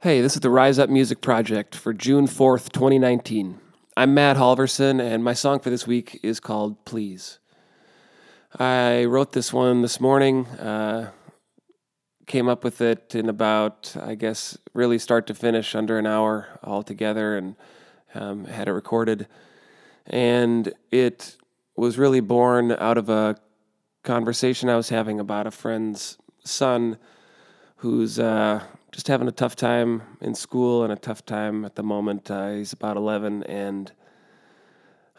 Hey, this is the Rise Up Music Project for June 4th, 2019. I'm Matt Halverson, and my song for this week is called Please. I wrote this one this morning, uh, came up with it in about, I guess, really start to finish, under an hour altogether, and um, had it recorded. And it was really born out of a conversation I was having about a friend's son who's uh, just having a tough time in school and a tough time at the moment. Uh, he's about 11 and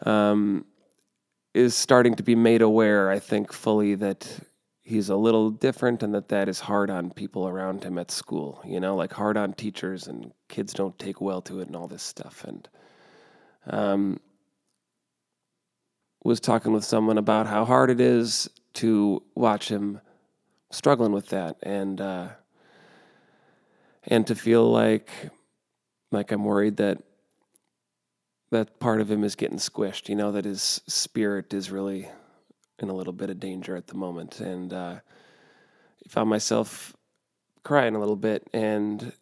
um, is starting to be made aware, I think, fully that he's a little different and that that is hard on people around him at school, you know, like hard on teachers and kids don't take well to it and all this stuff. And um, was talking with someone about how hard it is to watch him struggling with that and uh, and to feel like like I'm worried that that part of him is getting squished. You know that his spirit is really in a little bit of danger at the moment, and uh, I found myself crying a little bit. And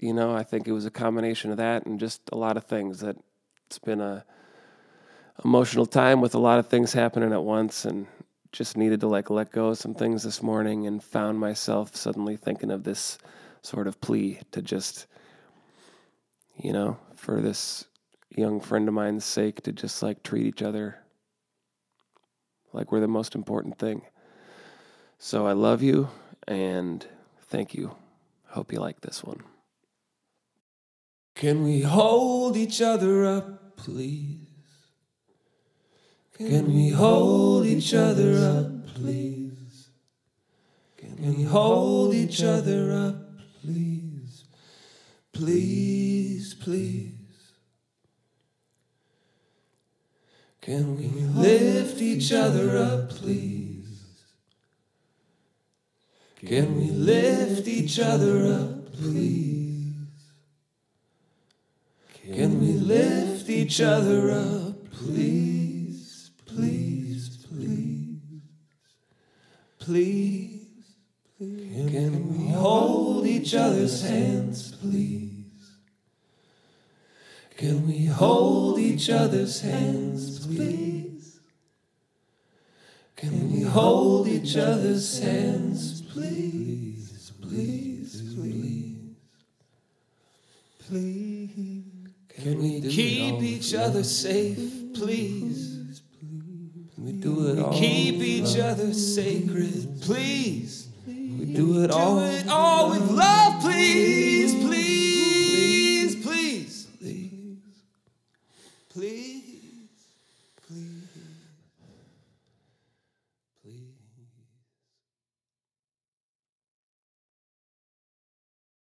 you know, I think it was a combination of that and just a lot of things that it's been a emotional time with a lot of things happening at once and just needed to like let go of some things this morning and found myself suddenly thinking of this sort of plea to just you know for this young friend of mine's sake to just like treat each other like we're the most important thing so i love you and thank you hope you like this one Can we hold each other up, please? Can we hold each other up, please? Can we hold each other up, please? Please, please. Can we lift each other up, please? Can we lift each other up, please? Can we lift each other up, please? Please, please. Please. Can we hold each other's hands, please? Can we hold each other's hands, please? Can we hold each other's hands, please? Please, please. Please. Can we keep each other safe, please? we do it We all keep each other sacred, please. We do it all Do it all with love, please, please, please, please, please, please.